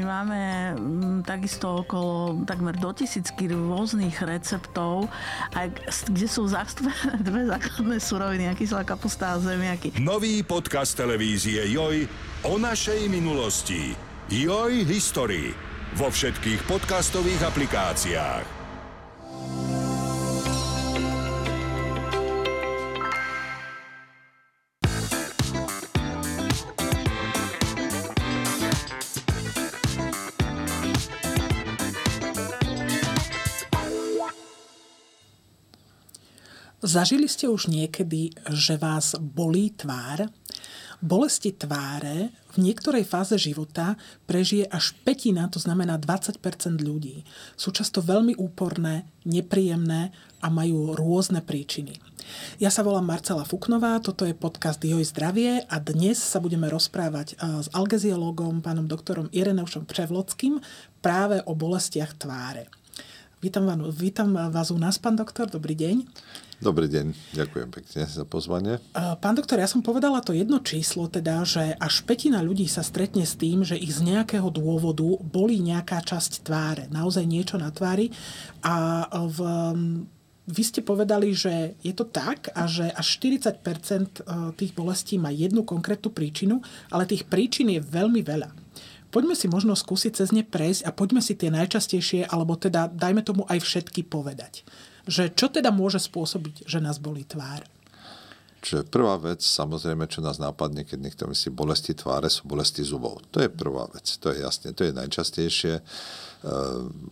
My máme mm, takisto okolo takmer do tisícky rôznych receptov, aj, kde sú zastúpené dve základné suroviny, kyslá kapusta a zemiaky. Nový podcast televízie Joj o našej minulosti. Joj History. Vo všetkých podcastových aplikáciách. Zažili ste už niekedy, že vás bolí tvár? Bolesti tváre v niektorej fáze života prežije až petina, to znamená 20 ľudí. Sú často veľmi úporné, nepríjemné a majú rôzne príčiny. Ja sa volám Marcela Fuknová, toto je podcast Joj zdravie a dnes sa budeme rozprávať s algeziologom, pánom doktorom Ireneušom Převlodským práve o bolestiach tváre. Vítam vás, vítam vás u nás, pán doktor, dobrý deň. Dobrý deň, ďakujem pekne za pozvanie. Pán doktor, ja som povedala to jedno číslo, teda, že až petina ľudí sa stretne s tým, že ich z nejakého dôvodu bolí nejaká časť tváre, naozaj niečo na tvári a v vy ste povedali, že je to tak a že až 40% e, tých bolestí má jednu konkrétnu príčinu, ale tých príčin je veľmi veľa. Poďme si možno skúsiť cez ne prejsť a poďme si tie najčastejšie, alebo teda dajme tomu aj všetky povedať že čo teda môže spôsobiť, že nás bolí tvár? Čiže prvá vec, samozrejme, čo nás nápadne, keď niekto myslí bolesti tváre, sú bolesti zubov. To je prvá vec, to je jasne, to je najčastejšie. Ehm,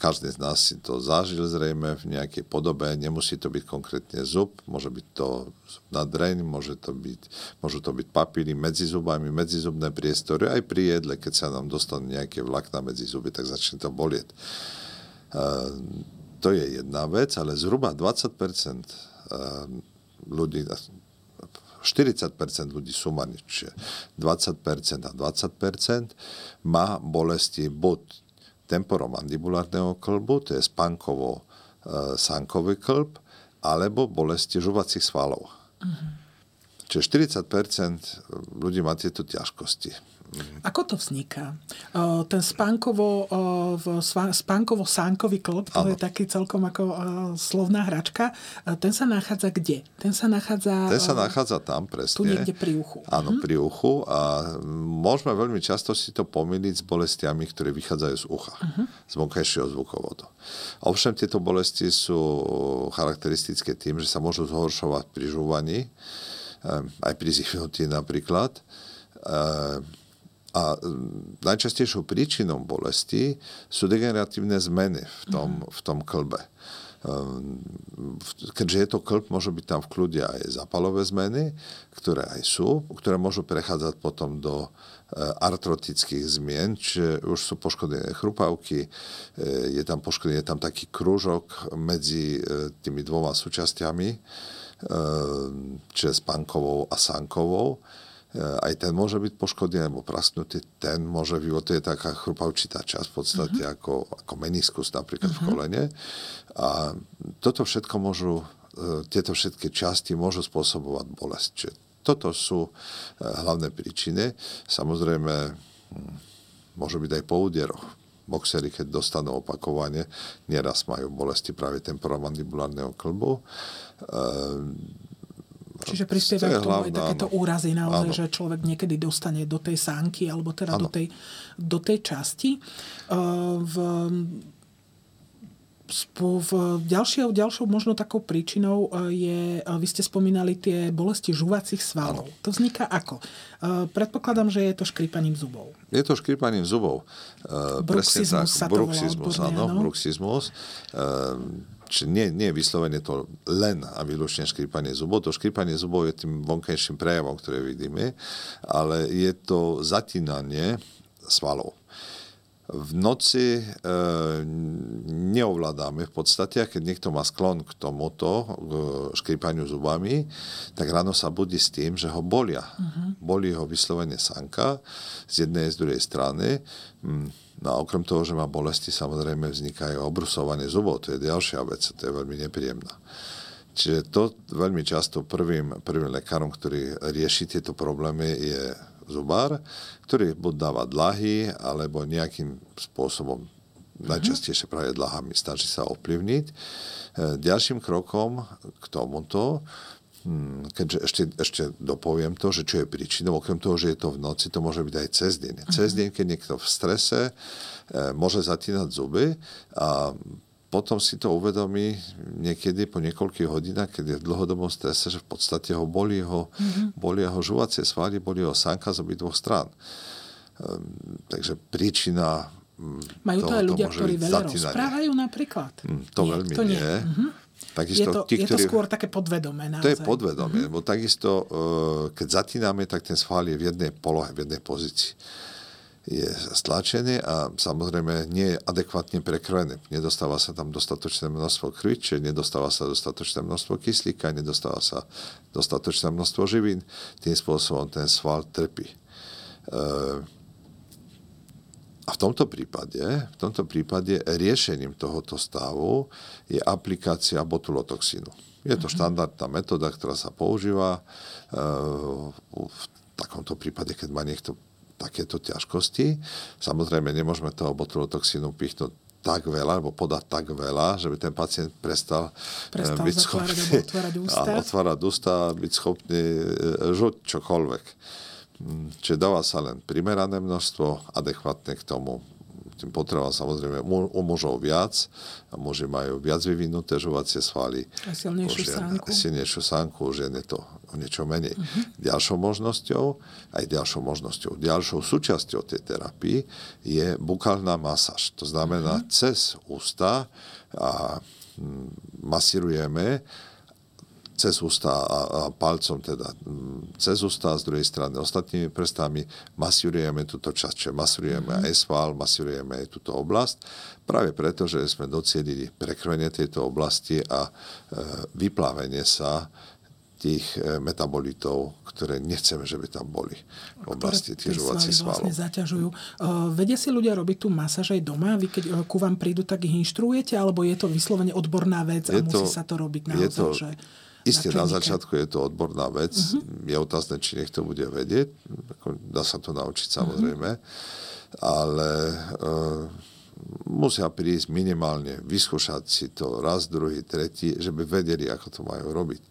každý z nás si to zažil zrejme v nejakej podobe, nemusí to byť konkrétne zub, môže byť to zubná dreň, môže to byť, môžu to byť papíry medzi zubami, medzizubné priestory, aj pri jedle, keď sa nám dostanú nejaké vlakna medzi zuby, tak začne to bolieť ehm, to je jedna vec, ale zhruba 20% eh, ľudí, 40% ľudí sumárne, čiže 20% a 20% má bolesti buď temporomandibulárneho klbu, to je spánkovo-sánkový eh, klb, alebo bolesti žuvacích svalov. Uh-huh. Čiže 40% ľudí má tieto ťažkosti. Ako to vzniká? Ten spánkovo, spánkovo-sánkový klub, to ano. je taký celkom ako slovná hračka, ten sa nachádza kde? Ten sa nachádza... Ten sa nachádza tam, presne. Tu niekde pri uchu. Áno, mhm. pri uchu a môžeme veľmi často si to pomýliť s bolestiami, ktoré vychádzajú z ucha, uh-huh. z vonkajšieho zvukovodu. Ovšem tieto bolesti sú charakteristické tým, že sa môžu zhoršovať pri žúvaní, aj pri zichnutí napríklad. A najčastejšou príčinou bolesti sú degeneratívne zmeny v tom, mm. v tom klbe. Ehm, keďže je to klb, môžu byť tam v kľude aj zapalové zmeny, ktoré aj sú, ktoré môžu prechádzať potom do artrotických zmien, čiže už sú poškodené chrupavky, je tam poškodený, je tam taký krúžok medzi tými dvoma súčasťami, ehm, čiže spánkovou a sánkovou E, aj ten môže byť poškodený alebo prasknutý, ten môže byť, to je taká chrupavčitá časť v podstate uh-huh. ako, ako meniskus napríklad uh-huh. v mhm. kolene. A toto všetko môžu, e, tieto všetky časti môžu spôsobovať bolesť. Čiže toto sú hlavné príčiny. Samozrejme, hm, môže byť aj po úderoch. Boxery, keď dostanú opakovanie, nieraz majú bolesti práve temporomandibulárneho klbu. Čiže prispieva k tomu aj takéto úrazy naozaj, áno. že človek niekedy dostane do tej sánky alebo teda do tej, do tej časti. V, v ďalšou, ďalšou možno takou príčinou je, vy ste spomínali tie bolesti žuvacích svalov. Ano. To vzniká ako? Predpokladám, že je to škrípaním zubov. Je to škrípaním zubov. Bruxizmus sa to Bruxizmus, áno, bruxizmus. Čiže nie, nie je vyslovene to len a výlučne škrípanie zubov. To škrípanie zubov je tým vonkajším prejavom, ktoré vidíme, ale je to zatínanie svalov. V noci e, neovládame v podstate, a keď niekto má sklon k tomuto, k škrípaniu zubami, tak ráno sa budí s tým, že ho bolia. Uh-huh. Bolí ho vyslovene sanka z jednej a z druhej strany. Mm No a okrem toho, že má bolesti, samozrejme vznikajú obrusovanie zubov. To je ďalšia vec, to je veľmi nepríjemná. Čiže to veľmi často prvým, prvým lekárom, ktorý rieši tieto problémy, je zubár, ktorý buď dáva dlahy, alebo nejakým spôsobom najčastejšie práve dlahami snaží sa ovplyvniť. E, ďalším krokom k tomuto hm, keďže ešte, ešte dopoviem to, že čo je príčinou, okrem toho, že je to v noci, to môže byť aj cez deň. Cez deň, keď niekto v strese e, môže zatínať zuby a potom si to uvedomí niekedy po niekoľkých hodinách, keď je v dlhodobom strese, že v podstate ho boli ho, mm-hmm. boli ho žuvacie svaly, boli ho sánka z dvoch strán. Um, takže príčina mm, Majú to, aj ľudia, ktorí veľa zatínanie. rozprávajú napríklad? Mm, to nie, veľmi to nie. nie. Mm-hmm. Takisto, je, to, tí, ktorí, je to skôr také podvedomé naozaj. To je podvedomé, mm-hmm. lebo takisto, uh, keď zatíname, tak ten sval je v jednej polohe, v jednej pozícii je stlačený a samozrejme nie je adekvátne prekrojený. Nedostáva sa tam dostatočné množstvo krvi, čiže nedostáva sa dostatočné množstvo kyslíka, nedostáva sa dostatočné množstvo živín. Tým spôsobom ten sval trpí. E, a v tomto prípade, v tomto prípade riešením tohoto stavu je aplikácia botulotoxínu. Je to mhm. štandardná metóda, ktorá sa používa e, v takomto prípade, keď má niekto takéto ťažkosti. Samozrejme, nemôžeme toho botulotoxínu pichnúť tak veľa, alebo podať tak veľa, že by ten pacient prestal, eh, prestal byť schopný otvárať ústa. A otvárať ústa a byť schopný eh, žuť čokoľvek. Mm, čiže dáva sa len primerané množstvo, adekvátne k tomu tým potrebám samozrejme u mužov viac. A muži majú viac vyvinuté žovacie svaly. A silnejšiu žien, sánku. Silnejšiu sánku, žien je to o niečo menej. Uh-huh. Ďalšou možnosťou, aj ďalšou možnosťou, ďalšou súčasťou tej terapii je bukálna masáž. To znamená, uh-huh. cez ústa a mm, masírujeme cez ústa a, a palcom teda mm, cez ústa a z druhej strany ostatnými prstami masírujeme túto časť, čiže masírujeme mm-hmm. aj sval, masírujeme aj túto oblasť, práve preto, že sme docielili prekrojenie tejto oblasti a e, vyplávenie sa tých e, metabolitov, ktoré nechceme, že by tam boli v oblasti tých žovacích svalov. Vlastne zaťažujú. Uh, vedia si ľudia robiť tú masáž aj doma? Vy keď uh, ku vám prídu, tak ich inštruujete? Alebo je to vyslovene odborná vec a je musí to, sa to robiť naozaj? Je to, že Isté, na, začiatku je to odborná vec. Uh-huh. Je otázne, či niekto bude vedieť. Dá sa to naučiť samozrejme. Uh-huh. Ale uh, musia prísť minimálne, vyskúšať si to raz, druhý, tretí, že by vedeli, ako to majú robiť.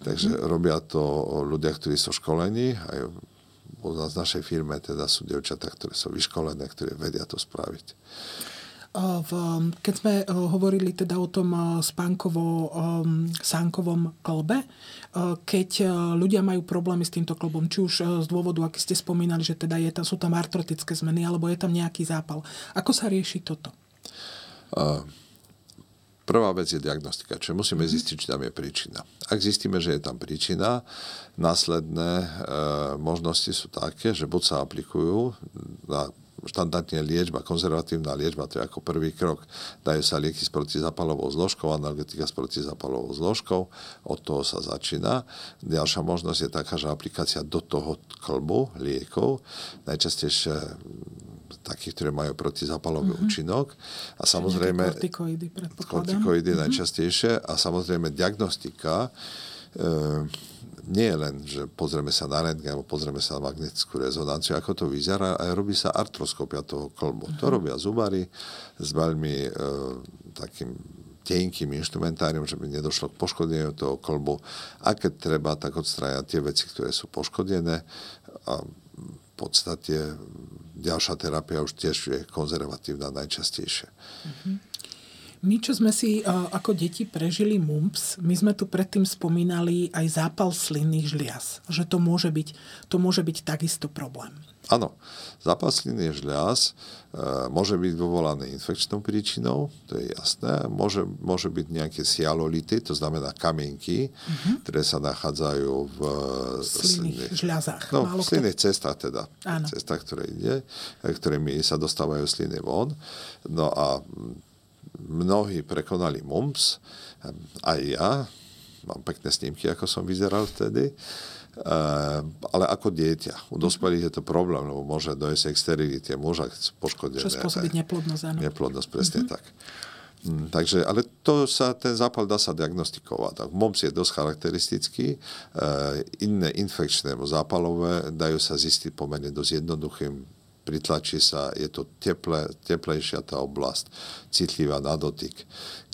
Takže uh-huh. robia to ľudia, ktorí sú školení. Aj u nás v našej firme teda sú devčatá, ktoré sú vyškolené, ktoré vedia to spraviť. V, keď sme hovorili teda o tom spánkovo sánkovom klbe, keď ľudia majú problémy s týmto klbom, či už z dôvodu, aký ste spomínali, že teda je tam, sú tam artrotické zmeny, alebo je tam nejaký zápal. Ako sa rieši toto? Uh, prvá vec je diagnostika, čiže musíme mm-hmm. zistiť, či tam je príčina. Ak zistíme, že je tam príčina, následné e, možnosti sú také, že buď sa aplikujú na štandardne liečba, konzervatívna liečba, to je ako prvý krok. Dajú sa lieky s protizapalovou zložkou, analgetika s protizapalovou zložkou, od toho sa začína. Ďalšia možnosť je taká, že aplikácia do toho klbu liekov, najčastejšie takých, ktoré majú protizapalový mm-hmm. účinok. A samozrejme... Kortikoidy, Kortikoidy mm-hmm. najčastejšie. A samozrejme diagnostika nie je len, že pozrieme sa na rentgen alebo pozrieme sa na magnetickú rezonanciu, ako to vyzerá, aj robí sa artroskopia toho kolbu. Uh-huh. To mhm. robia zubári s veľmi e, takým tenkým instrumentárium, že by nedošlo k poškodeniu toho kolbu. A keď treba, tak odstráňať tie veci, ktoré sú poškodené. A v podstate ďalšia terapia už tiež je konzervatívna najčastejšie. Uh-huh. My, čo sme si uh, ako deti prežili mumps, my sme tu predtým spomínali aj zápal slinných žliaz. Že to môže byť, to môže byť takisto problém. Áno, zápal slinných žliaz e, môže byť vyvolaný infekčnou príčinou, to je jasné. Môže, môže byť nejaké sialolity, to znamená kamienky, uh-huh. ktoré sa nachádzajú v slinných žľazách. No, v slinných cestách teda. Áno. Cestách, ktoré ide, ktorými sa dostávajú sliny von. No a mnohí prekonali mumps, aj ja, mám pekné snímky, ako som vyzeral vtedy, ale ako dieťa. U dospelých je to problém, lebo môže dojsť k sterilite muža, poškodené. Čo spôsobiť neplodnosť, áno. Neplodnosť, presne mm-hmm. tak. Mm, takže, ale to sa, ten zápal dá sa diagnostikovať. MOMS je dosť charakteristický, e, iné infekčné zápalové dajú sa zistiť pomerne dosť jednoduchým pritlačí sa, je to teple, teplejšia tá oblasť, citlivá na dotyk.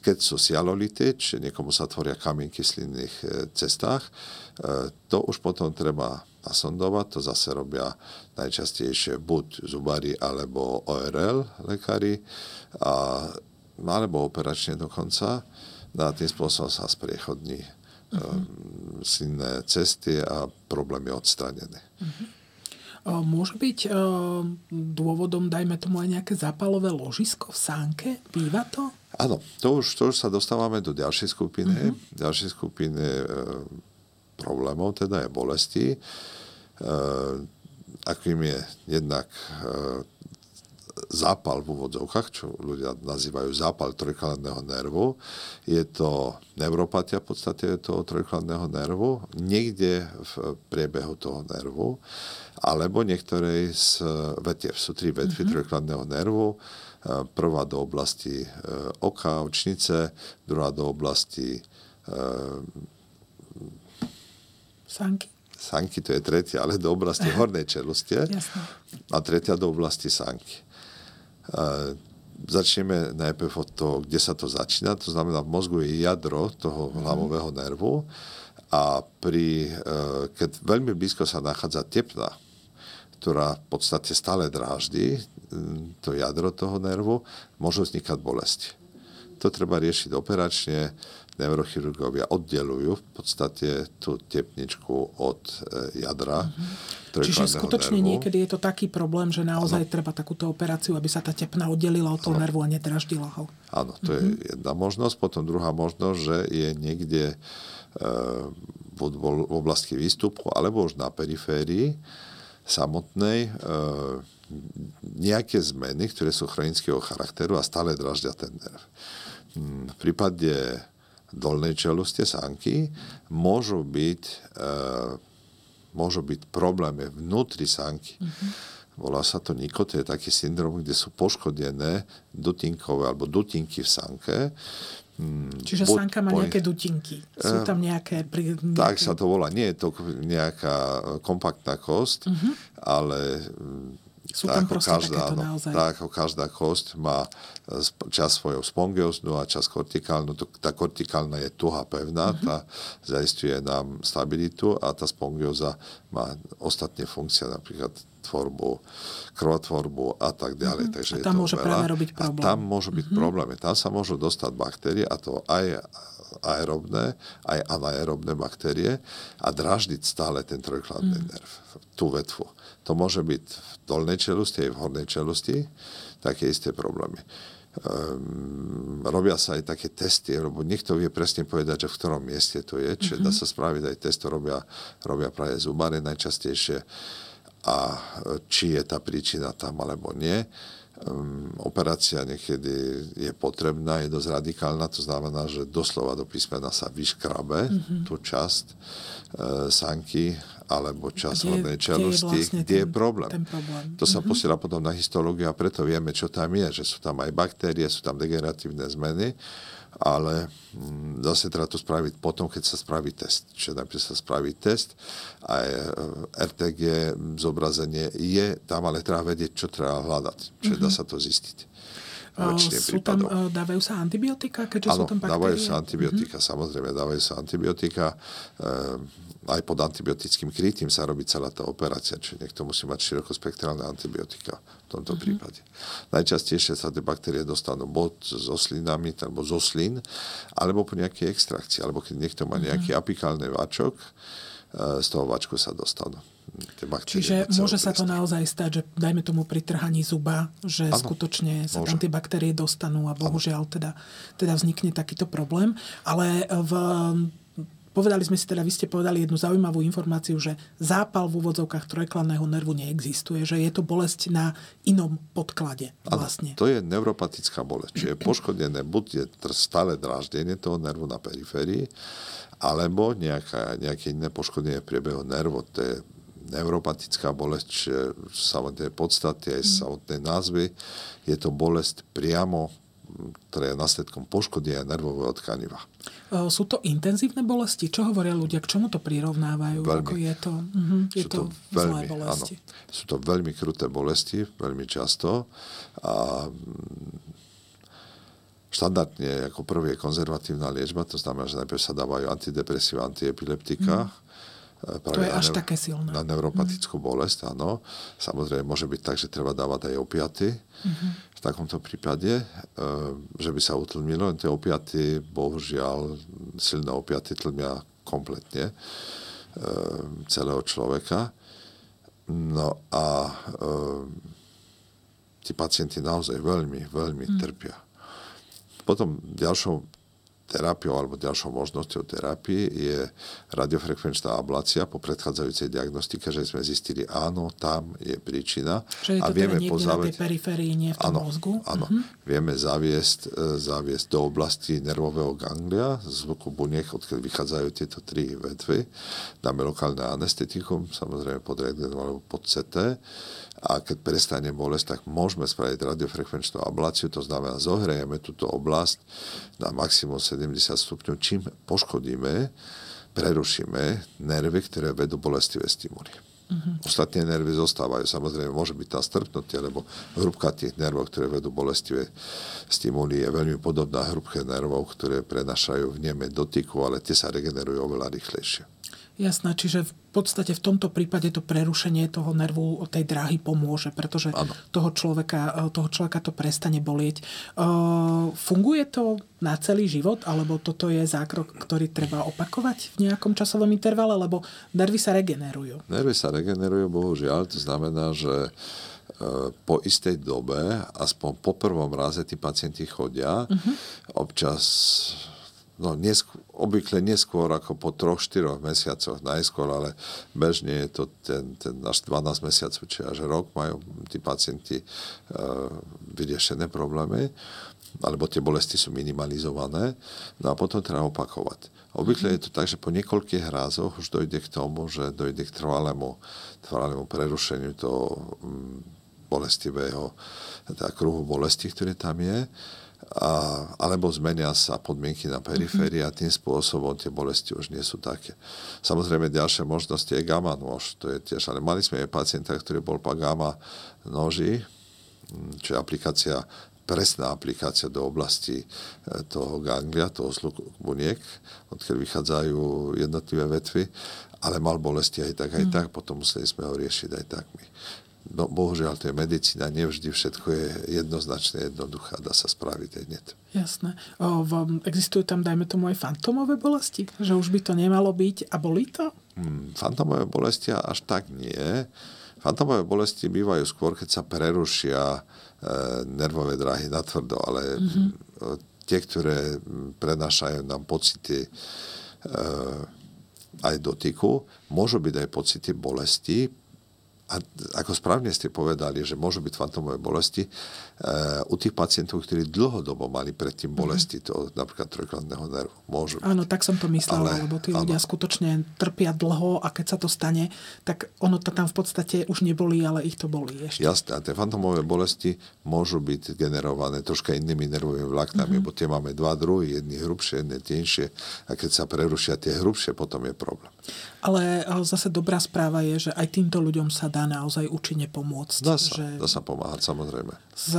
Keď sú sialolity, či niekomu sa tvoria kamienky v slinných e, cestách, e, to už potom treba nasondovať, to zase robia najčastejšie buď zubári alebo ORL lekári a alebo operačne dokonca. A tým spôsobom sa spriechodní uh-huh. slinné cesty a problémy odstranené. Uh-huh. Môže byť dôvodom, dajme tomu, aj nejaké zápalové ložisko v sánke? Býva to? Áno, to už, to už sa dostávame do ďalšej skupiny. Uh-huh. Ďalšej skupiny e, problémov, teda je bolesti. E, akým je jednak e, zápal v úvodzovkách, čo ľudia nazývajú zápal trojkladného nervu. Je to neuropatia v podstate toho trojkladného nervu, niekde v priebehu toho nervu, alebo niektorej z vetiev. Sú tri vetvy mm-hmm. trojkladného nervu. Prvá do oblasti e, oka, očnice, druhá do oblasti e, Sanky sanky, to je tretia, ale do oblasti hornej čelustie a tretia do oblasti sanky. Začneme najprv od toho, kde sa to začína. To znamená, v mozgu je jadro toho mhm. hlavového nervu a pri, e, keď veľmi blízko sa nachádza tepna, ktorá v podstate stále dráždi to jadro toho nervu, môžu vznikať bolesti. To treba riešiť operačne neurochirurgovia oddelujú v podstate tú tepničku od e, jadra. Mm-hmm. Čiže skutočne nervu. niekedy je to taký problém, že naozaj ano. treba takúto operáciu, aby sa tá tepna oddelila od toho ano. nervu a nedraždila ho. Áno, to mm-hmm. je mhm. jedna možnosť. Potom druhá možnosť, že je niekde e, v oblasti výstupku alebo už na periférii samotnej e, nejaké zmeny, ktoré sú chronického charakteru a stále draždia ten nerv. Hm, v prípade dolnej čeluste sánky, môžu byť, e, môžu byť problémy vnútri sánky. Mm-hmm. Volá sa to to je taký syndrom, kde sú poškodené dutinkové alebo dutinky v sánke. Mm, Čiže Buď sánka má nejaké dutinky. Sú tam nejaké... nejaké... Tak sa to volá. Nie je to nejaká kompaktná kost, mm-hmm. ale sú tam proste každá, takéto naozaj. Tak ako každá kosť má čas svojou spongióznu a čas kortikálnu. Tá kortikálna je tuhá, pevná, mm-hmm. tá zaistuje nám stabilitu a tá spongióza má ostatné funkcie, napríklad tvorbu, krvotvorbu a tak ďalej. Mm-hmm. Takže a tam môže veľa. práve robiť problém. A tam môžu byť mm-hmm. problémy. Tam sa môžu dostať baktérie a to aj aerobné, aj anaerobné baktérie a draždiť stále ten trojkladný mm. nerv, tú vetvu. To môže byť v dolnej čelusti aj v hornej čelusti, také isté problémy. Um, robia sa aj také testy, lebo niekto vie presne povedať, že v ktorom mieste to je, čiže mm-hmm. dá sa spraviť aj test, to robia, robia práve zubári najčastejšie a či je tá príčina tam alebo nie. Um, operácia niekedy je potrebná, je dosť radikálna, to znamená, že doslova do písmena sa vyškrabe mm-hmm. tú časť e, sanky alebo časť hornej čelosti, vlastne kde je problém. Ten problém. To sa mm-hmm. posiela potom na histológiu a preto vieme, čo tam je, že sú tam aj baktérie, sú tam degeneratívne zmeny, ale mm, zase treba to spraviť potom, keď sa spraví test. Čiže najprv sa spraví test a e, RTG zobrazenie je tam, ale treba vedieť, čo treba hľadať. Čiže mm-hmm. dá sa to zistiť sú tam, uh, dávajú sa antibiotika, keďže ano, sú tam baktérie? dávajú sa antibiotika, mm-hmm. samozrejme, dávajú sa antibiotika. E, aj pod antibiotickým krytím sa robí celá tá operácia, čiže niekto musí mať širokospektrálne antibiotika v tomto mm-hmm. prípade. Najčastejšie sa tie baktérie dostanú buď so slinami, alebo zo slin, alebo po nejakej extrakcii, alebo keď niekto má mhm. nejaký mm-hmm. apikálny váčok, e, z toho váčku sa dostanú. Čiže môže sa to naozaj stať, že dajme tomu pri trhaní zuba, že ano, skutočne sa môže. tam tie baktérie dostanú a bohužiaľ teda, teda vznikne takýto problém. Ale v Povedali sme si teda, vy ste povedali jednu zaujímavú informáciu, že zápal v úvodzovkách trojkladného nervu neexistuje, že je to bolesť na inom podklade vlastne. Ano, to je neuropatická bolesť, čiže je poškodené, buď je stále dráždenie toho nervu na periférii, alebo nejaká, nejaké iné poškodenie priebehu nervu. To je neuropatická bolesť, čiže samotné podstaty aj mm. samotné názvy. Je to bolesť priamo ktoré je následkom poškodenia nervového tkaniva. Sú to intenzívne bolesti? Čo hovoria ľudia? K čomu to prirovnávajú? Veľmi. Ako je to, uh-huh, je sú to, to veľmi, zlé bolesti? Áno, sú to veľmi kruté bolesti, veľmi často. A štandardne ako prvý je konzervatívna liečba, to znamená, že najprv sa dávajú antidepresíva, antiepileptika, mm to je až také silné. Na neuropatickú mm-hmm. bolesť, áno. Samozrejme, môže byť tak, že treba dávať aj opiaty. Mm-hmm. V takomto prípade, e, že by sa utlmilo, tie opiaty, bohužiaľ, silné opiaty tlmia kompletne e, celého človeka. No a e, tí pacienti naozaj veľmi, veľmi mm. trpia. Potom ďalšou terapiou alebo ďalšou možnosťou terapie je radiofrekvenčná ablácia po predchádzajúcej diagnostike, že sme zistili, áno, tam je príčina. Že je to a teda vieme teda pozavieť, na periférii, nie v tom áno, mozgu? Áno, uh-huh. vieme zaviesť, e, zaviesť do oblasti nervového ganglia, zvuku buniek, odkiaľ vychádzajú tieto tri vetvy. Dáme lokálne anestetikum, samozrejme pod rentgenom alebo pod CT a keď prestane bolesť, tak môžeme spraviť radiofrekvenčnú abláciu, to znamená zohrejeme túto oblasť na maximum 70 stupňov, čím poškodíme, prerušíme nervy, ktoré vedú bolestivé stimuly. Uh-huh. Ostatné nervy zostávajú. Samozrejme, môže byť tá strpnutie, lebo hrubka tých nervov, ktoré vedú bolestivé stimuly, je veľmi podobná hrubke nervov, ktoré prenašajú v neme dotyku, ale tie sa regenerujú oveľa rýchlejšie. Jasné, čiže v podstate v tomto prípade to prerušenie toho nervu tej dráhy pomôže, pretože toho človeka, e, toho človeka to prestane bolieť. Uh, funguje to na celý život, alebo toto je zákrok, ktorý treba opakovať v nejakom časovom intervale, lebo nervy sa regenerujú? Nervy sa regenerujú, bohužiaľ. To znamená, že e, po istej dobe, aspoň po prvom raze tí pacienti chodia, uh-huh. občas no neskôr, obvykle neskôr ako po troch, štyroch mesiacoch najskôr, ale bežne je to ten, ten až 12 mesiacov, či až rok majú tí pacienti uh, vyriešené problémy, alebo tie bolesti sú minimalizované, no a potom treba opakovať. Obvykle je to tak, že po niekoľkých rázoch už dojde k tomu, že dojde k trvalému, trvalému prerušeniu toho um, bolestivého teda kruhu bolesti, ktorý tam je a, alebo zmenia sa podmienky na periférii a tým spôsobom tie bolesti už nie sú také. Samozrejme, ďalšia možnosť je gamma nôž, to je tiež, ale mali sme aj pacienta, ktorý bol pa gamma noži, čo je aplikácia presná aplikácia do oblasti e, toho ganglia, toho sluku buniek, odkiaľ vychádzajú jednotlivé vetvy, ale mal bolesti aj tak, aj mm. tak, potom museli sme ho riešiť aj tak my no bohužiaľ to je medicína, nevždy všetko je jednoznačne jednoduché a dá sa spraviť aj hneď. Jasné. O, v, existujú tam, dajme tomu, aj fantomové bolesti? Že už by to nemalo byť a bolí to? Hmm, fantomové bolesti až tak nie. Fantomové bolesti bývajú skôr, keď sa prerušia e, nervové dráhy tvrdo, ale mm-hmm. tie, ktoré prenášajú nám pocity e, aj dotyku, môžu byť aj pocity bolesti, a ako správne ste povedali, že môžu byť fantomové bolesti, u tých pacientov, ktorí dlhodobo mali predtým mhm. bolesti, to napríklad trojkladného nervu, môžu Áno, tak som to myslela, Ale, lebo tí áno. ľudia skutočne trpia dlho a keď sa to stane, tak ono to tam v podstate už nebolí, ale ich to bolí ešte. Jasné, a tie fantomové bolesti môžu byť generované troška inými nervovými vláknami, mm-hmm. bo tie máme dva druhy, jedny hrubšie, jedné tenšie a keď sa prerušia tie hrubšie, potom je problém. Ale zase dobrá správa je, že aj týmto ľuďom sa dá naozaj účinne pomôcť. Dá sa, že dá sa pomáhať, samozrejme. Z,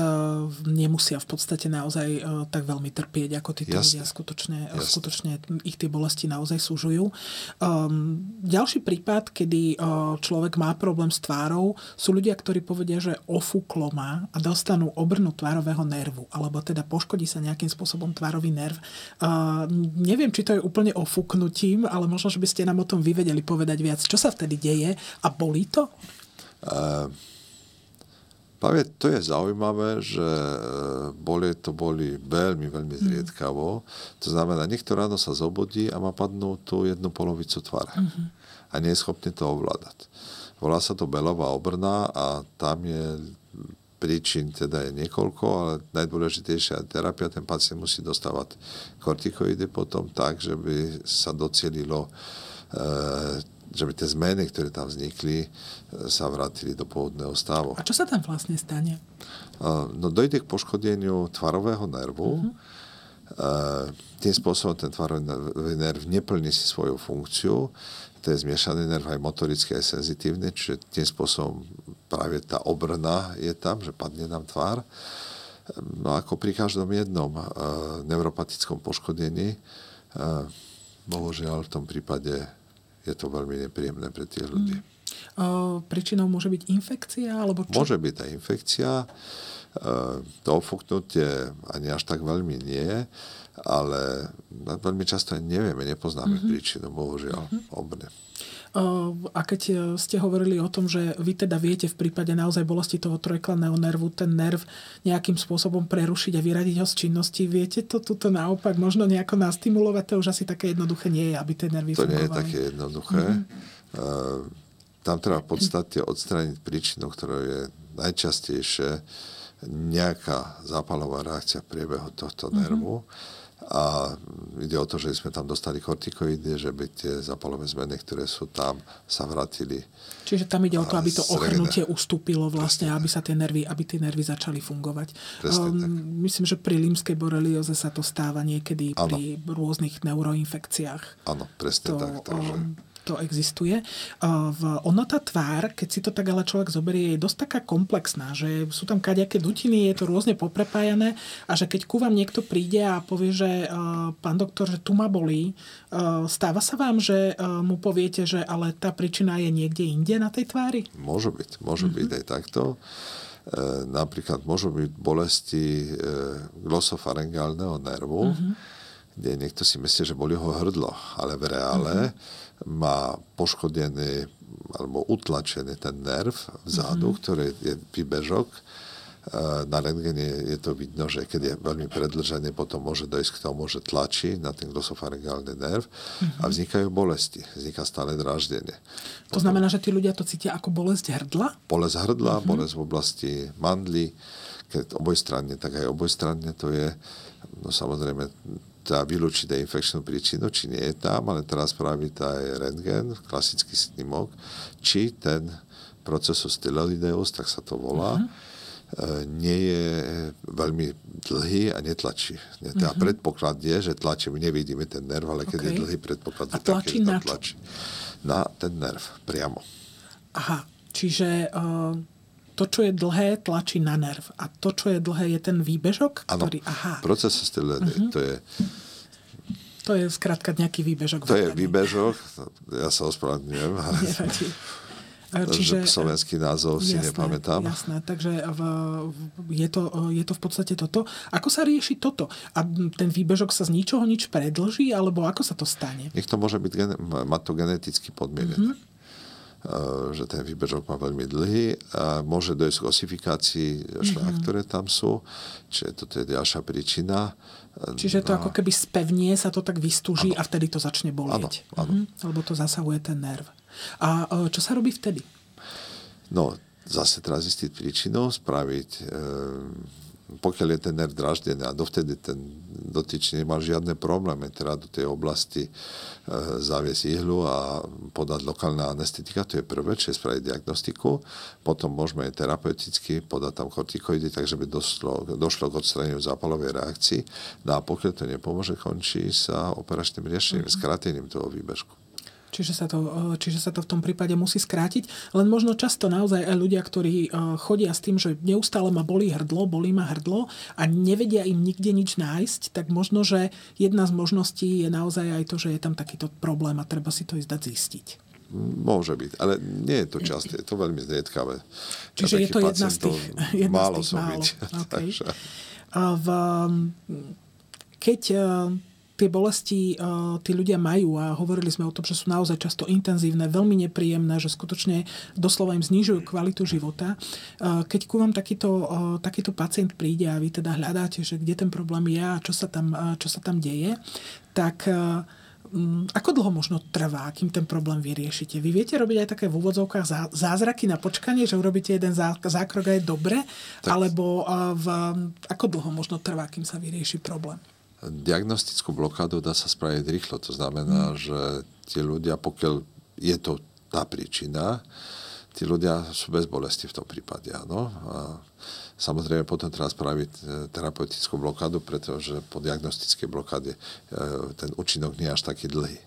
nemusia v podstate naozaj uh, tak veľmi trpieť, ako títo ľudia skutočne, Jasne. skutočne ich tie bolesti naozaj súžujú. Um, ďalší prípad, kedy uh, človek má problém s tvárou, sú ľudia, ktorí povedia, že ofúklo má a dostanú obrnu tvárového nervu, alebo teda poškodí sa nejakým spôsobom tvárový nerv. Uh, neviem, či to je úplne ofúknutím, ale možno, že by ste nám o tom vyvedeli vedeli povedať viac. Čo sa vtedy deje a bolí to? Uh, Pamäť, to je zaujímavé, že e, boli, to boli veľmi, veľmi mm. zriedkavo. To znamená, niekto ráno sa zobudí a má padnú tú jednu polovicu tvare. Mm-hmm. A nie je schopný to ovládať. Volá sa to belová obrna a tam je príčin teda je niekoľko, ale najdôležitejšia terapia, ten pacient musí dostávať kortikoidy potom tak, že by sa docielilo E, že by tie zmeny, ktoré tam vznikli, e, sa vrátili do pôvodného stavu. A čo sa tam vlastne stane? No dojde k poškodeniu tvarového nervu. Uh-huh. Tým spôsobom ten tvarový nerv neplní si svoju funkciu. To je zmiešaný nerv aj motorický, aj senzitívny, čiže tým spôsobom práve tá obrna je tam, že padne nám tvár. No ako pri každom jednom uh, neuropatickom poškodení, uh, bohužiaľ v tom prípade je to veľmi nepríjemné pre tých ľudí. Mm. Príčinou môže byť infekcia? Alebo čo? Môže byť aj infekcia. To ofúknutie ani až tak veľmi nie, ale veľmi často nevieme, nepoznáme mm-hmm. príčinu, bohužiaľ, mm-hmm. obne. A keď e, ste hovorili o tom, že vy teda viete v prípade naozaj bolesti toho trojklanného nervu ten nerv nejakým spôsobom prerušiť a vyradiť ho z činnosti, viete to tuto naopak možno nejako nastimulovať? To už asi také jednoduché nie je, aby tie nervy To fungovali. nie je také jednoduché. Mm-hmm tam treba v podstate odstrániť príčinu, ktorá je najčastejšie nejaká zápalová reakcia priebehu tohto mhm. nervu. Mm-hmm. A ide o to, že sme tam dostali kortikoidy, že by tie zápalové zmeny, ktoré sú tam, sa vrátili. Čiže tam ide o to, aby to ochrnutie ustúpilo vlastne, aby sa tie nervy, aby tie nervy začali fungovať. um, myslím, že pri límskej borelioze sa to stáva niekedy ano. pri rôznych neuroinfekciách. Áno, presne to, tak. Takže... Um, to existuje. Ono tá tvár, keď si to tak ale človek zoberie, je dosť taká komplexná, že sú tam kaďaké dutiny, je to rôzne poprepájané a že keď ku vám niekto príde a povie, že pán doktor, že tu ma bolí, stáva sa vám, že mu poviete, že ale tá príčina je niekde inde na tej tvári? Môže byť, môže mm-hmm. byť aj takto. E, napríklad môžu byť bolesti e, glosofaringálneho nervu, mm-hmm. Kde niekto si myslí, že boli ho hrdlo, ale v reále mm-hmm má poškodený alebo utlačený ten nerv vzadu, mm-hmm. ktorý je výbežok. E, na rentgene je to vidno, že keď je veľmi predlžený, potom môže dojsť k tomu, že tlačí na ten glosofaringálny nerv mm-hmm. a mhm. vznikajú bolesti. Vzniká stále dráždenie. To potom, znamená, že tí ľudia to cítia ako bolesť hrdla? Bolesť hrdla, mm-hmm. bolesť v oblasti mandly, keď obojstranne, tak aj obojstranne to je. No samozrejme, teda vylúčiť infekčnú príčinu, či nie je tam, ale teraz spraviť aj rentgen, klasický snímok, či ten procesus styloideus, tak sa to volá, uh-huh. nie je veľmi dlhý a netlačí. Teda uh-huh. predpoklad je, že tlačí, my nevidíme ten nerv, ale keď okay. je dlhý predpoklad, a tlačí taký, na tlačí. Na ten nerv, priamo. Aha, čiže uh, to, čo je dlhé, tlačí na nerv. A to, čo je dlhé, je ten výbežok, ktorý... Ano, aha. proces uh-huh. to je... To je skrátka nejaký výbežok. To je výbežok, ja sa ospravedlňujem. Čiže, slovenský názov si jasné, nepamätám. Jasné, takže v, je, to, je to v podstate toto. Ako sa rieši toto? A ten výbežok sa z ničoho nič predlží, alebo ako sa to stane? Nech to môže byť, mať to geneticky podmienené. Mm-hmm že ten výbežok má veľmi dlhý a môže dojsť k osifikácii šľach, mm-hmm. ktoré tam sú, čiže toto je ďalšia príčina. Čiže to a... ako keby spevnie sa to tak vystúži ano. a vtedy to začne bolieť. Ano, ano. Mhm. Lebo to zasahuje ten nerv. A e, čo sa robí vtedy? No, zase treba zistiť príčinu, spraviť e, pokiaľ je ten nerv draždený a dovtedy ten dotyčný nemal žiadne problémy, teda do tej oblasti e, zaviesť ihlu a podať lokálne anestetika, to je prvé, čiže spraviť diagnostiku, potom môžeme aj terapeuticky podať tam kortikoidy, takže by došlo, došlo k odstraneniu zápalovej reakcii. No a pokiaľ to nepomôže, končí sa operačným riešením, mm-hmm. skrátením toho výbežku. Čiže sa, to, e, čiže sa to v tom prípade musí skrátiť. Len možno často naozaj aj ľudia, ktorí e, chodia s tým, že neustále ma bolí hrdlo, bolí ma hrdlo a nevedia im nikde nič nájsť, tak možno, že jedna z možností je naozaj aj to, že je tam takýto problém a treba si to ísť dať zistiť. Môže byť, ale nie je to časté, je to veľmi zriedkavé. Čiže je to jedna z tých, jedna málo z tých málo. Okay. A v, keď tie bolesti uh, tí ľudia majú a hovorili sme o tom, že sú naozaj často intenzívne, veľmi nepríjemné, že skutočne doslova im znižujú kvalitu života. Uh, keď ku vám takýto, uh, takýto pacient príde a vy teda hľadáte, že kde ten problém je a čo sa tam, uh, čo sa tam deje, tak uh, ako dlho možno trvá, kým ten problém vyriešite? Vy viete robiť aj také v úvodzovkách zázraky na počkanie, že urobíte jeden zákrok aj dobre, tak. alebo v, ako dlho možno trvá, kým sa vyrieši problém? Diagnostickú blokádu dá sa spraviť rýchlo. To znamená, mm. že tí ľudia, pokiaľ je to tá príčina, tí ľudia sú bez bolesti v tom prípade, áno. A samozrejme potom treba spraviť e, terapeutickú blokádu, pretože po diagnostickej blokáde e, ten účinok nie je až taký dlhý.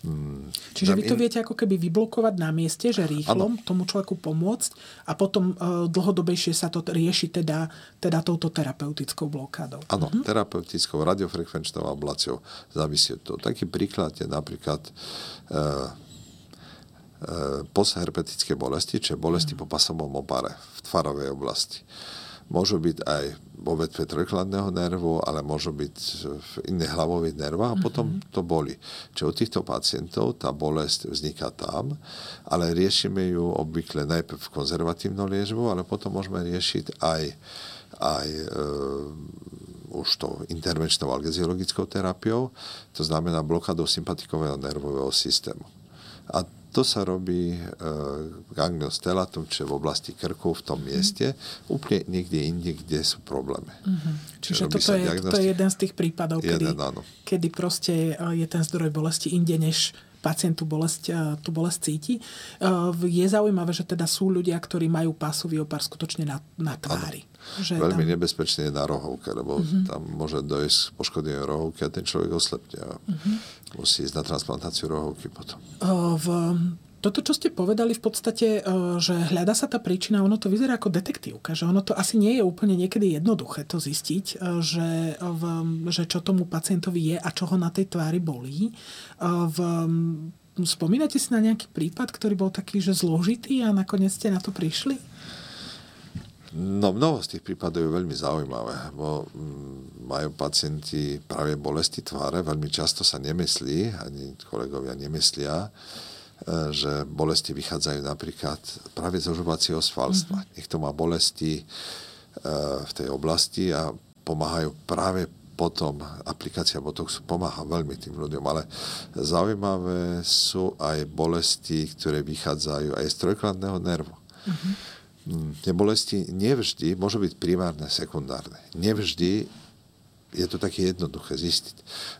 Mm. Čiže vy to viete ako keby vyblokovať na mieste, že rýchlo ano. tomu človeku pomôcť a potom uh, dlhodobejšie sa to rieši teda, teda touto terapeutickou blokádou. Áno, uh-huh. terapeutickou radiofrekvenčnou abláciou závisí to. Taký príklad je napríklad uh, E, postherpetické bolesti, čiže bolesti po pasovom opare v tvarovej oblasti. Môžu byť aj vo vetve trojkladného nervu, ale môžu byť v iných hlavových nervách a potom mm-hmm. to boli. Čiže u týchto pacientov tá bolesť vzniká tam, ale riešime ju obvykle najprv konzervatívnou liečbou, ale potom môžeme riešiť aj, aj e, už to intervenčnou algeziologickou terapiou, to znamená blokádou sympatikového nervového systému. A to sa robí e, gangliostelatum, čo je v oblasti krku v tom mieste, úplne niekde inde, kde sú problémy. Mm-hmm. Čiže toto je, toto je jeden z tých prípadov, jeden, kedy, kedy proste e, je ten zdroj bolesti inde, než pacient tú bolesť, e, tú bolesť cíti. E, je zaujímavé, že teda sú ľudia, ktorí majú pásový opar skutočne na, na tvári. Že Veľmi tam... nebezpečné je na rohovke, lebo uh-huh. tam môže dojsť poškodenie rohovky a ten človek oslepne a uh-huh. musí ísť na transplantáciu rohovky potom. V toto, čo ste povedali v podstate, že hľada sa tá príčina, ono to vyzerá ako detektívka, že ono to asi nie je úplne niekedy jednoduché to zistiť, že, v, že čo tomu pacientovi je a čo ho na tej tvári bolí. V, spomínate si na nejaký prípad, ktorý bol taký, že zložitý a nakoniec ste na to prišli? No, mnoho z tých prípadov je veľmi zaujímavé, bo mm, majú pacienti práve bolesti tváre, veľmi často sa nemyslí, ani kolegovia nemyslia, e, že bolesti vychádzajú napríklad práve zo žubacieho svalstva. Mm-hmm. Niekto má bolesti e, v tej oblasti a pomáhajú práve potom aplikácia Botoxu pomáha veľmi tým ľuďom, ale zaujímavé sú aj bolesti, ktoré vychádzajú aj z trojkladného nervu. Mm-hmm tie bolesti nevždy môžu byť primárne, sekundárne. Nevždy je to také jednoduché zistiť.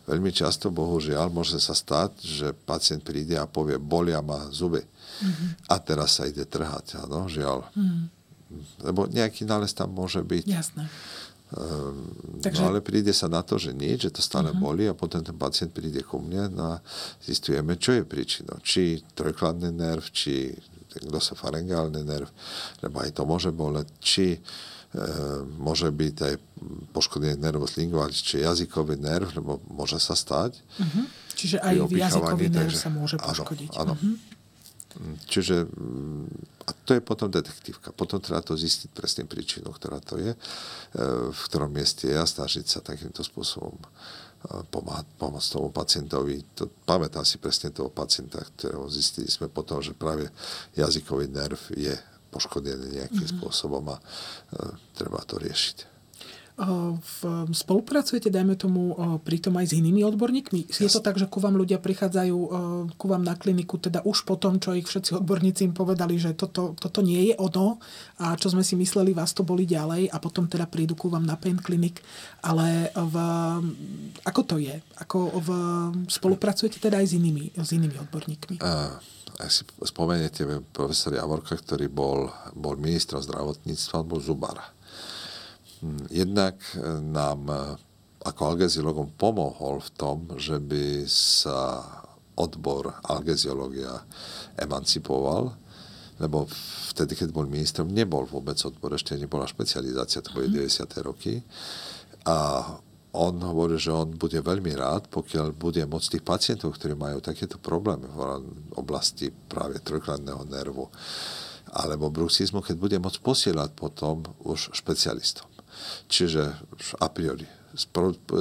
Veľmi často, bohužiaľ, môže sa stať, že pacient príde a povie, bolia ma zuby. Mm-hmm. A teraz sa ide trhať, áno, žiaľ. Mm-hmm. Lebo nejaký nález tam môže byť. Jasné. Um, Takže... No ale príde sa na to, že nič, že to stále uh-huh. boli a potom ten pacient príde ku mne a zistujeme, čo je príčinou. Či trojkladný nerv, či ten glosofaringálny nerv, lebo aj to môže boleť, či e, môže byť aj poškodený nervus lingualis, či jazykový nerv, lebo môže sa stať. Uh-huh. Čiže aj jazykový nerv sa môže poškodiť. Áno, áno. Uh-huh. Čiže mm, a to je potom detektívka. Potom treba to zistiť presne príčinu, ktorá to je, e, v ktorom mieste je a snažiť sa takýmto spôsobom pomáhať, pomôcť tomu pacientovi. To, pamätám si presne toho pacienta, ktorého zistili sme potom, že práve jazykový nerv je poškodený nejakým mm-hmm. spôsobom a e, treba to riešiť. V, spolupracujete, dajme tomu, pritom aj s inými odborníkmi? Je to tak, že ku vám ľudia prichádzajú ku vám na kliniku, teda už po tom, čo ich všetci odborníci im povedali, že toto, toto nie je ono a čo sme si mysleli, vás to boli ďalej a potom teda prídu ku vám na pain clinic. Ale v, ako to je? Ako v, spolupracujete teda aj s inými, s inými odborníkmi? Uh ak si spomeniete profesor Javorka, ktorý bol, bol ministrom zdravotníctva, bol zubar. Jednak e, nám e, ako algeziologom pomohol v tom, že by sa odbor algeziológia emancipoval, lebo vtedy, keď bol ministrom, nebol vôbec odbor, ešte nebola špecializácia, to boli 90. Mhm. roky. A on hovorí, že on bude veľmi rád, pokiaľ bude môcť tých pacientov, ktorí majú takéto problémy v oblasti práve trojkladného nervu alebo bruxizmu, keď bude môcť posielať potom už špecialistom. Čiže a priori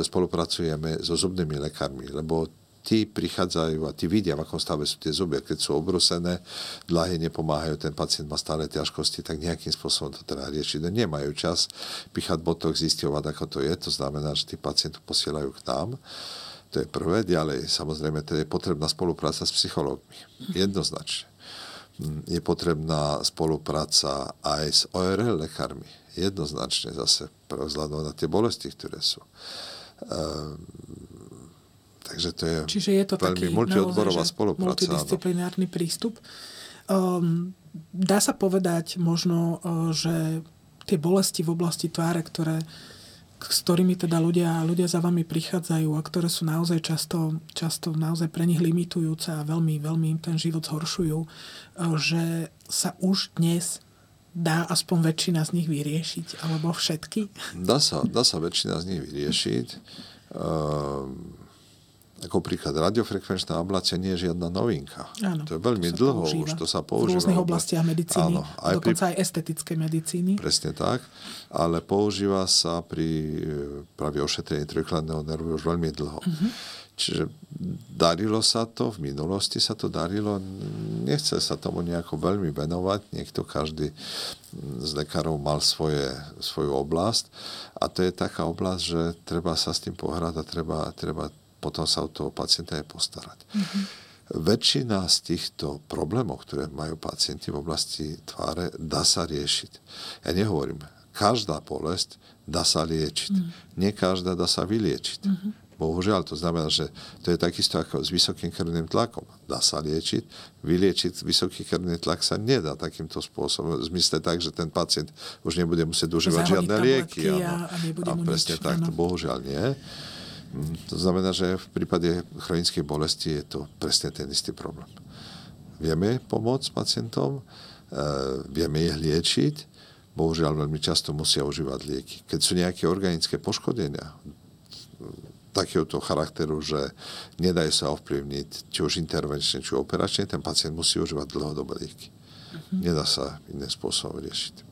spolupracujeme so zubnými lekármi, lebo tí prichádzajú a tí vidia, v akom stave sú tie zuby. Keď sú obrusené, dlahy nepomáhajú, ten pacient má stále ťažkosti, tak nejakým spôsobom to treba riešiť. No nemajú čas píchať botok, zistovať, ako to je. To znamená, že tí pacientov posielajú k nám. To je prvé. Ďalej, samozrejme, to je potrebná spolupráca s psychológmi. Jednoznačne. Je potrebná spolupráca aj s ORL lekármi jednoznačne zase pre vzhľadom na tie bolesti, ktoré sú. Ehm, Takže to je, Čiže je to veľmi taký multiodborová naozaj, spolupráca. multidisciplinárny prístup. Um, dá sa povedať možno, uh, že tie bolesti v oblasti tváre, ktoré, s ktorými teda ľudia, ľudia za vami prichádzajú a ktoré sú naozaj často, často naozaj pre nich limitujúce a veľmi, veľmi im ten život zhoršujú, uh, že sa už dnes dá aspoň väčšina z nich vyriešiť, alebo všetky? Dá sa, dá sa väčšina z nich vyriešiť. Um, ako príklad, radiofrekvenčná ablácia nie je žiadna novinka. Áno, to je veľmi to dlho používa. už, to sa používa. V rôznych oblastiach medicíny, Áno, aj dokonca pri, aj estetickej medicíny. Presne tak, ale používa sa pri e, práve ošetrení trojkladného nervu už veľmi dlho. Uh-huh. Čiže darilo sa to, v minulosti sa to darilo, nechce sa tomu nejako veľmi venovať, niekto každý z lekárov mal svoje, svoju oblasť a to je taká oblasť, že treba sa s tým pohrať a treba, treba potom sa o toho pacienta aj postarať. Mm-hmm. Väčšina z týchto problémov, ktoré majú pacienti v oblasti tváre, dá sa riešiť. Ja nehovorím, každá bolesť dá sa liečiť. Mm. Nie každá dá sa vyliečiť. Mm-hmm. Bohužiaľ, to znamená, že to je takisto ako s vysokým krvným tlakom. Dá sa liečiť, vyliečiť vysoký krvný tlak sa nedá takýmto spôsobom. V zmysle tak, že ten pacient už nebude musieť užívať žiadne lieky. A, a, a presne tak, to bohužiaľ nie. To znamená, že v prípade chronickej bolesti je to presne ten istý problém. Vieme pomôcť pacientom, e, vieme ich liečiť, bohužiaľ veľmi často musia užívať lieky. Keď sú nejaké organické poškodenia takéhoto charakteru, že nedajú sa ovplyvniť či už intervenčne, či operačne, ten pacient musí užívať dlhodobé lieky. Uh-huh. Nedá sa iným spôsobom riešiť.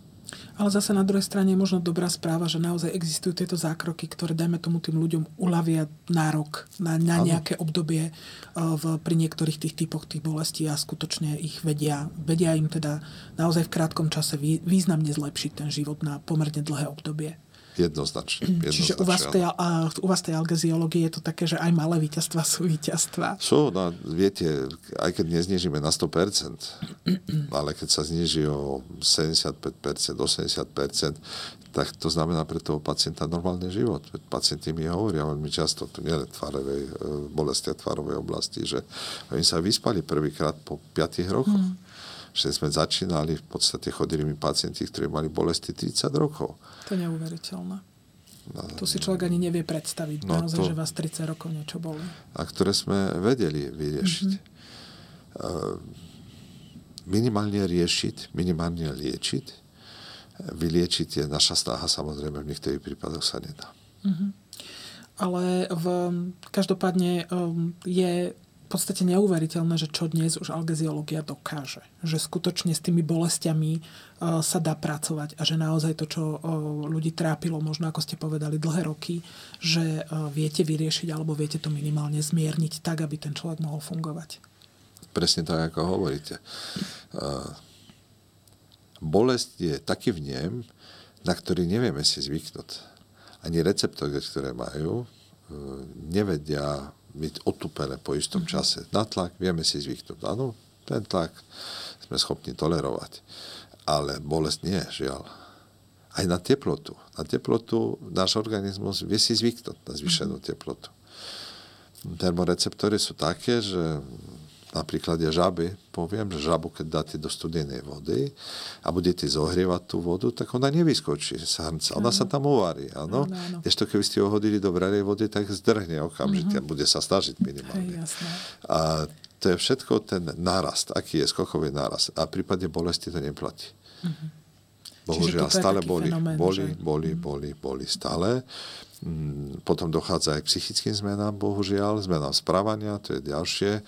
Ale zase na druhej strane je možno dobrá správa, že naozaj existujú tieto zákroky, ktoré, dajme tomu, tým ľuďom uľavia nárok na, na nejaké obdobie uh, v, pri niektorých tých typoch tých bolestí a skutočne ich vedia, vedia im teda naozaj v krátkom čase vý, významne zlepšiť ten život na pomerne dlhé obdobie. Jednoznačne. jednoznačne Čiže u vás, tej, u vás tej algeziológie je to také, že aj malé víťazstva sú víťazstva. Sú, no viete, aj keď neznižíme na 100%, ale keď sa zniží o 75%, 80%, tak to znamená pre toho pacienta normálny život. Pacienti mi hovoria veľmi často, to nie len tvárovej, e, bolesti a tvárovej oblasti, že oni sa vyspali prvýkrát po 5 rokoch. Hmm že sme začínali, v podstate chodili mi pacienti, ktorí mali bolesti 30 rokov. To je neuveriteľné. No, to si človek ani nevie predstaviť, no naozaj, to, že vás 30 rokov niečo boli. A ktoré sme vedeli vyriešiť. Mm-hmm. Minimálne riešiť, minimálne liečiť. Vyliečiť je naša snaha, samozrejme, v niektorých prípadoch sa nedá. Mm-hmm. Ale v, každopádne um, je v podstate neuveriteľné, že čo dnes už algeziológia dokáže. Že skutočne s tými bolestiami uh, sa dá pracovať a že naozaj to, čo uh, ľudí trápilo, možno ako ste povedali, dlhé roky, že uh, viete vyriešiť alebo viete to minimálne zmierniť tak, aby ten človek mohol fungovať. Presne tak, ako hovoríte. Bolesť je taký vnem, na ktorý nevieme si zvyknúť. Ani receptory, ktoré majú, nevedia byť otupené po istom mm-hmm. čase. Na tlak vieme si zvyknúť. Áno, ten tlak sme schopní tolerovať. Ale bolesť nie, žiaľ. Aj na teplotu. Na teplotu náš organizmus vie si zvyknúť na zvýšenú mm-hmm. teplotu. Termoreceptory sú také, že na príklade žaby, poviem, že žabu, keď dáte do studenej vody a budete zohrievať tú vodu, tak ona nevyskočí z hrnca. Ona sa tam uvarí, áno. Ešte keby ste ho hodili do vrarej vody, tak zdrhne okamžite. Uh-huh. Bude sa snažiť minimálne. Hej, jasné. A to je všetko ten nárast, aký je skokový nárast. A v prípade bolesti to neplatí. Uh-huh. Bohužiaľ, stále boli, fenomén, boli, že... boli, boli, boli stále. Mm, potom dochádza aj k psychickým zmenám, bohužiaľ, zmenám správania, to je ďalšie. E,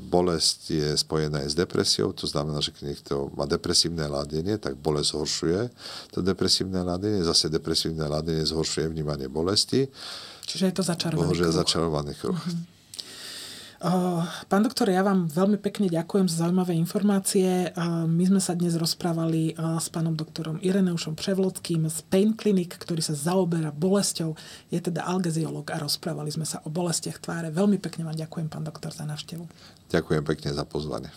bolesť je spojená aj s depresiou, to znamená, že keď niekto má depresívne ladenie, tak bolesť zhoršuje to depresívne ladenie, zase depresívne ladenie zhoršuje vnímanie bolesti. Čiže je to začarovaný Bohužiaľ kruh. začarovaný kruh. Uh-huh. Pán doktor, ja vám veľmi pekne ďakujem za zaujímavé informácie. My sme sa dnes rozprávali s pánom doktorom Ireneušom Převlodským z Pain Clinic, ktorý sa zaoberá bolesťou. Je teda algeziolog a rozprávali sme sa o bolestiach tváre. Veľmi pekne vám ďakujem, pán doktor, za návštevu. Ďakujem pekne za pozvanie.